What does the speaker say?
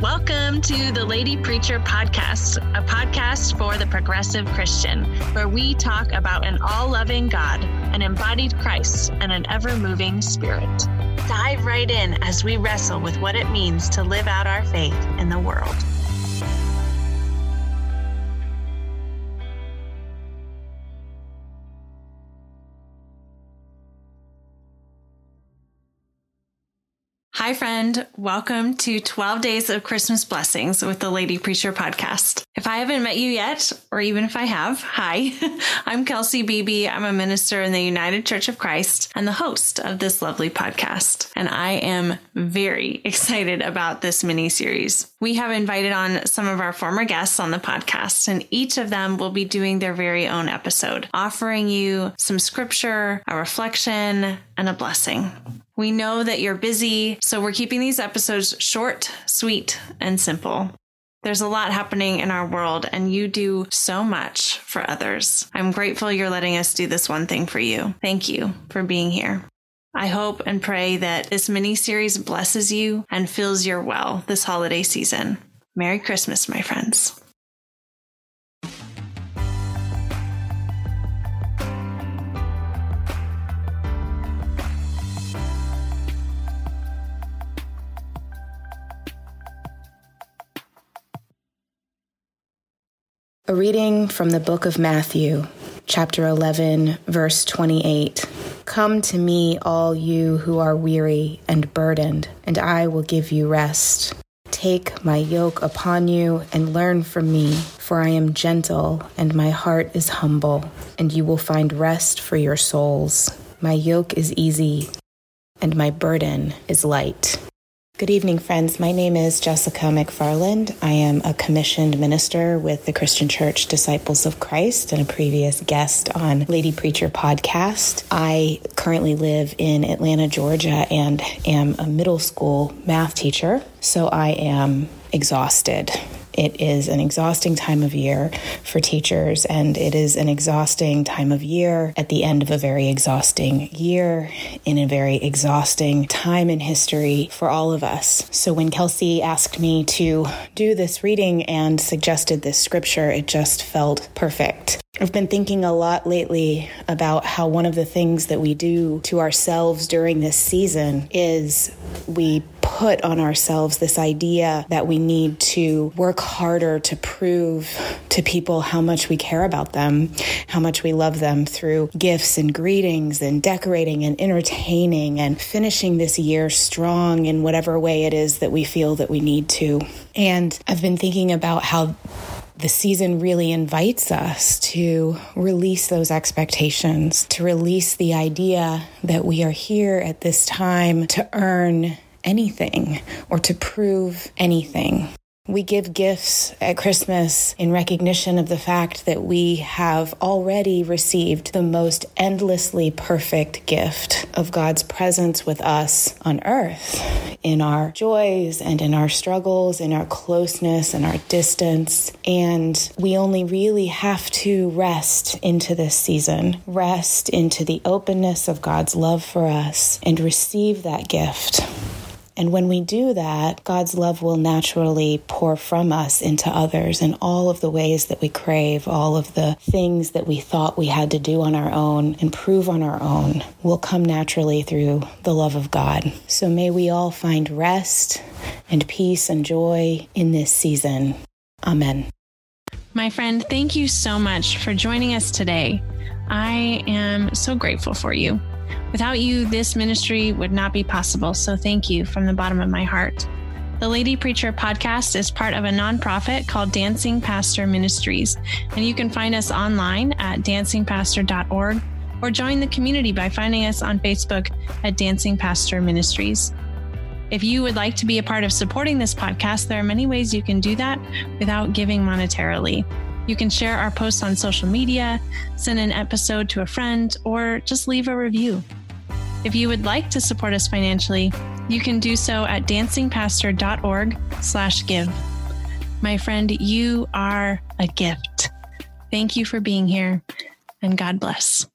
Welcome to the Lady Preacher Podcast, a podcast for the progressive Christian, where we talk about an all loving God, an embodied Christ, and an ever moving spirit. Dive right in as we wrestle with what it means to live out our faith in the world. Hi, friend. Welcome to 12 Days of Christmas Blessings with the Lady Preacher podcast. If I haven't met you yet, or even if I have, hi, I'm Kelsey Beebe. I'm a minister in the United Church of Christ and the host of this lovely podcast. And I am very excited about this mini series. We have invited on some of our former guests on the podcast, and each of them will be doing their very own episode, offering you some scripture, a reflection, and a blessing. We know that you're busy, so we're keeping these episodes short, sweet, and simple. There's a lot happening in our world, and you do so much for others. I'm grateful you're letting us do this one thing for you. Thank you for being here. I hope and pray that this mini series blesses you and fills your well this holiday season. Merry Christmas, my friends. A reading from the book of Matthew, chapter 11, verse 28. Come to me, all you who are weary and burdened, and I will give you rest. Take my yoke upon you and learn from me, for I am gentle and my heart is humble, and you will find rest for your souls. My yoke is easy and my burden is light. Good evening, friends. My name is Jessica McFarland. I am a commissioned minister with the Christian Church Disciples of Christ and a previous guest on Lady Preacher podcast. I currently live in Atlanta, Georgia, and am a middle school math teacher. So I am exhausted it is an exhausting time of year for teachers, and it is an exhausting time of year at the end of a very exhausting year in a very exhausting time in history for all of us. So when Kelsey asked me to do this reading and suggested this scripture, it just felt perfect. I've been thinking a lot lately about how one of the things that we do to ourselves during this season is we put on ourselves this idea that we need to work harder to prove to people how much we care about them, how much we love them through gifts and greetings and decorating and entertaining and finishing this year strong in whatever way it is that we feel that we need to. And I've been thinking about how the season really invites us to release those expectations, to release the idea that we are here at this time to earn anything or to prove anything. We give gifts at Christmas in recognition of the fact that we have already received the most endlessly perfect gift of God's presence with us on earth in our joys and in our struggles, in our closeness and our distance. And we only really have to rest into this season, rest into the openness of God's love for us, and receive that gift. And when we do that, God's love will naturally pour from us into others in all of the ways that we crave, all of the things that we thought we had to do on our own improve on our own will come naturally through the love of God. So may we all find rest and peace and joy in this season. Amen. My friend, thank you so much for joining us today. I am so grateful for you. Without you, this ministry would not be possible. So thank you from the bottom of my heart. The Lady Preacher podcast is part of a nonprofit called Dancing Pastor Ministries, and you can find us online at dancingpastor.org or join the community by finding us on Facebook at Dancing Pastor Ministries. If you would like to be a part of supporting this podcast, there are many ways you can do that without giving monetarily. You can share our posts on social media, send an episode to a friend, or just leave a review. If you would like to support us financially, you can do so at dancingpastor.org/give. My friend, you are a gift. Thank you for being here, and God bless.